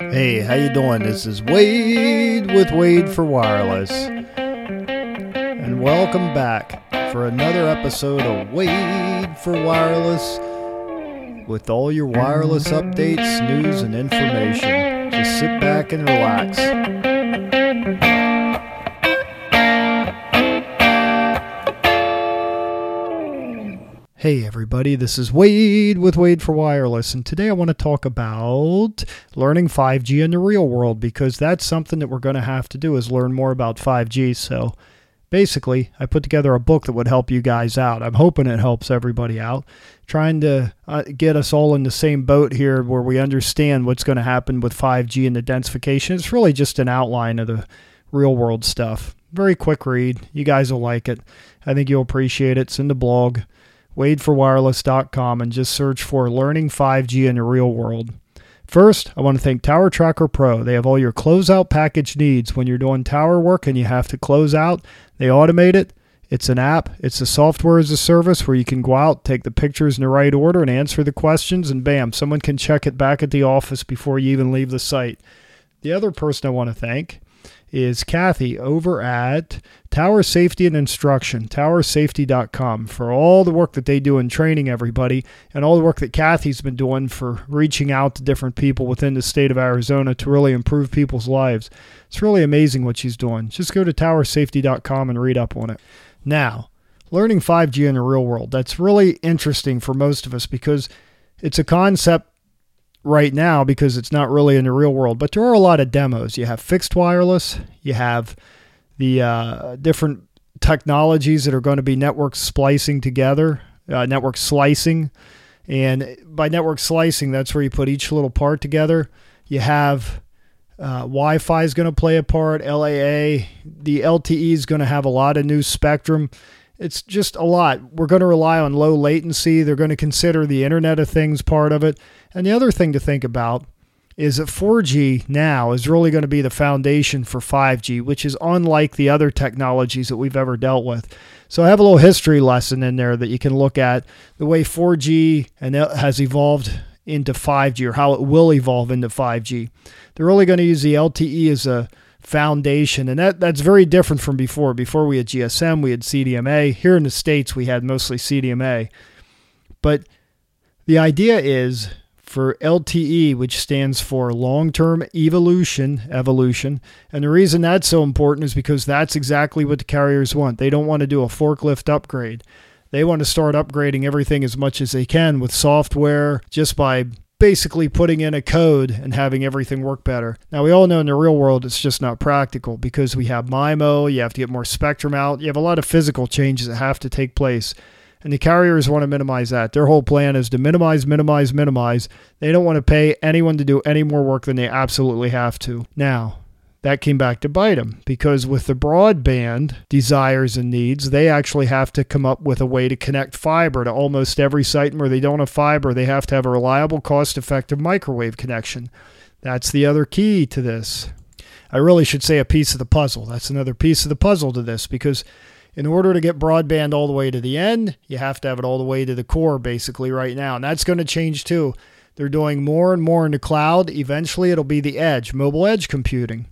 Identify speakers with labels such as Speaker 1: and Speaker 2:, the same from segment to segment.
Speaker 1: Hey, how you doing? This is Wade with Wade for Wireless. And welcome back for another episode of Wade for Wireless with all your wireless updates, news, and information. Just sit back and relax. Hey everybody, this is Wade with Wade for Wireless, and today I want to talk about learning 5G in the real world because that's something that we're going to have to do is learn more about 5G. So basically, I put together a book that would help you guys out. I'm hoping it helps everybody out, trying to uh, get us all in the same boat here where we understand what's going to happen with 5G and the densification. It's really just an outline of the real world stuff. Very quick read. You guys will like it. I think you'll appreciate it. It's in the blog wadeforwireless.com and just search for Learning 5G in the Real World. First, I want to thank Tower Tracker Pro. They have all your closeout package needs when you're doing tower work and you have to close out. They automate it. It's an app, it's a software as a service where you can go out, take the pictures in the right order, and answer the questions, and bam, someone can check it back at the office before you even leave the site. The other person I want to thank is Kathy over at Tower Safety and Instruction, towersafety.com, for all the work that they do in training everybody and all the work that Kathy's been doing for reaching out to different people within the state of Arizona to really improve people's lives. It's really amazing what she's doing. Just go to towersafety.com and read up on it. Now, learning 5G in the real world, that's really interesting for most of us because it's a concept right now because it's not really in the real world. But there are a lot of demos. You have fixed wireless, you have the uh, different technologies that are going to be network splicing together, uh, network slicing. And by network slicing, that's where you put each little part together. You have uh, Wi Fi is going to play a part, LAA. The LTE is going to have a lot of new spectrum. It's just a lot. We're going to rely on low latency. They're going to consider the Internet of Things part of it. And the other thing to think about is that 4G now is really going to be the foundation for 5G, which is unlike the other technologies that we've ever dealt with. So I have a little history lesson in there that you can look at the way 4G and has evolved into 5G or how it will evolve into 5G. They're really going to use the LTE as a foundation and that that's very different from before. Before we had GSM, we had CDMA. Here in the states we had mostly CDMA. But the idea is for LTE, which stands for long term evolution, evolution. And the reason that's so important is because that's exactly what the carriers want. They don't want to do a forklift upgrade. They want to start upgrading everything as much as they can with software just by basically putting in a code and having everything work better. Now, we all know in the real world it's just not practical because we have MIMO, you have to get more spectrum out, you have a lot of physical changes that have to take place. And the carriers want to minimize that. Their whole plan is to minimize, minimize, minimize. They don't want to pay anyone to do any more work than they absolutely have to. Now, that came back to bite them because with the broadband desires and needs, they actually have to come up with a way to connect fiber to almost every site. Where they don't have fiber, they have to have a reliable, cost effective microwave connection. That's the other key to this. I really should say a piece of the puzzle. That's another piece of the puzzle to this because in order to get broadband all the way to the end, you have to have it all the way to the core basically right now. And that's going to change too. They're doing more and more in the cloud. Eventually, it'll be the edge, mobile edge computing.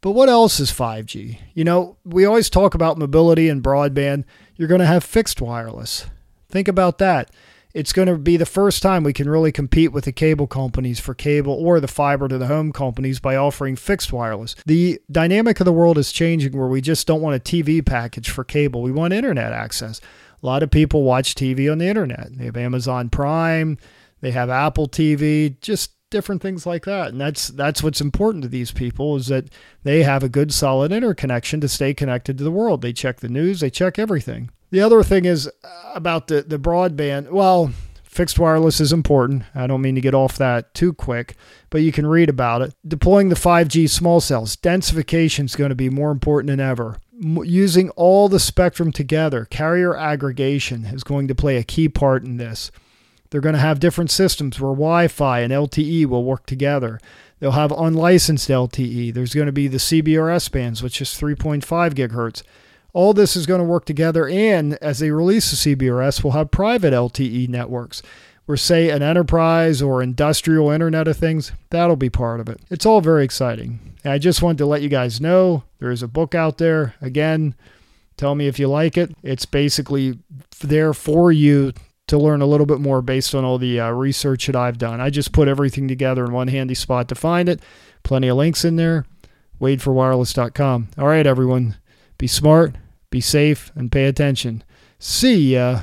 Speaker 1: But what else is 5G? You know, we always talk about mobility and broadband. You're going to have fixed wireless. Think about that it's going to be the first time we can really compete with the cable companies for cable or the fiber to the home companies by offering fixed wireless. The dynamic of the world is changing where we just don't want a TV package for cable, we want internet access. A lot of people watch TV on the internet. They have Amazon Prime, they have Apple TV, just different things like that. And that's that's what's important to these people is that they have a good solid interconnection to stay connected to the world. They check the news, they check everything. The other thing is uh, about the, the broadband. Well, fixed wireless is important. I don't mean to get off that too quick, but you can read about it. Deploying the 5G small cells, densification is going to be more important than ever. Using all the spectrum together, carrier aggregation is going to play a key part in this. They're going to have different systems where Wi Fi and LTE will work together. They'll have unlicensed LTE. There's going to be the CBRS bands, which is 3.5 gigahertz all this is going to work together. And as they release the CBRS, we'll have private LTE networks where, say an enterprise or industrial internet of things, that'll be part of it. It's all very exciting. And I just wanted to let you guys know there is a book out there. Again, tell me if you like it. It's basically there for you to learn a little bit more based on all the uh, research that I've done. I just put everything together in one handy spot to find it. Plenty of links in there. WadeForWireless.com. All right, everyone. Be smart, be safe, and pay attention. See ya.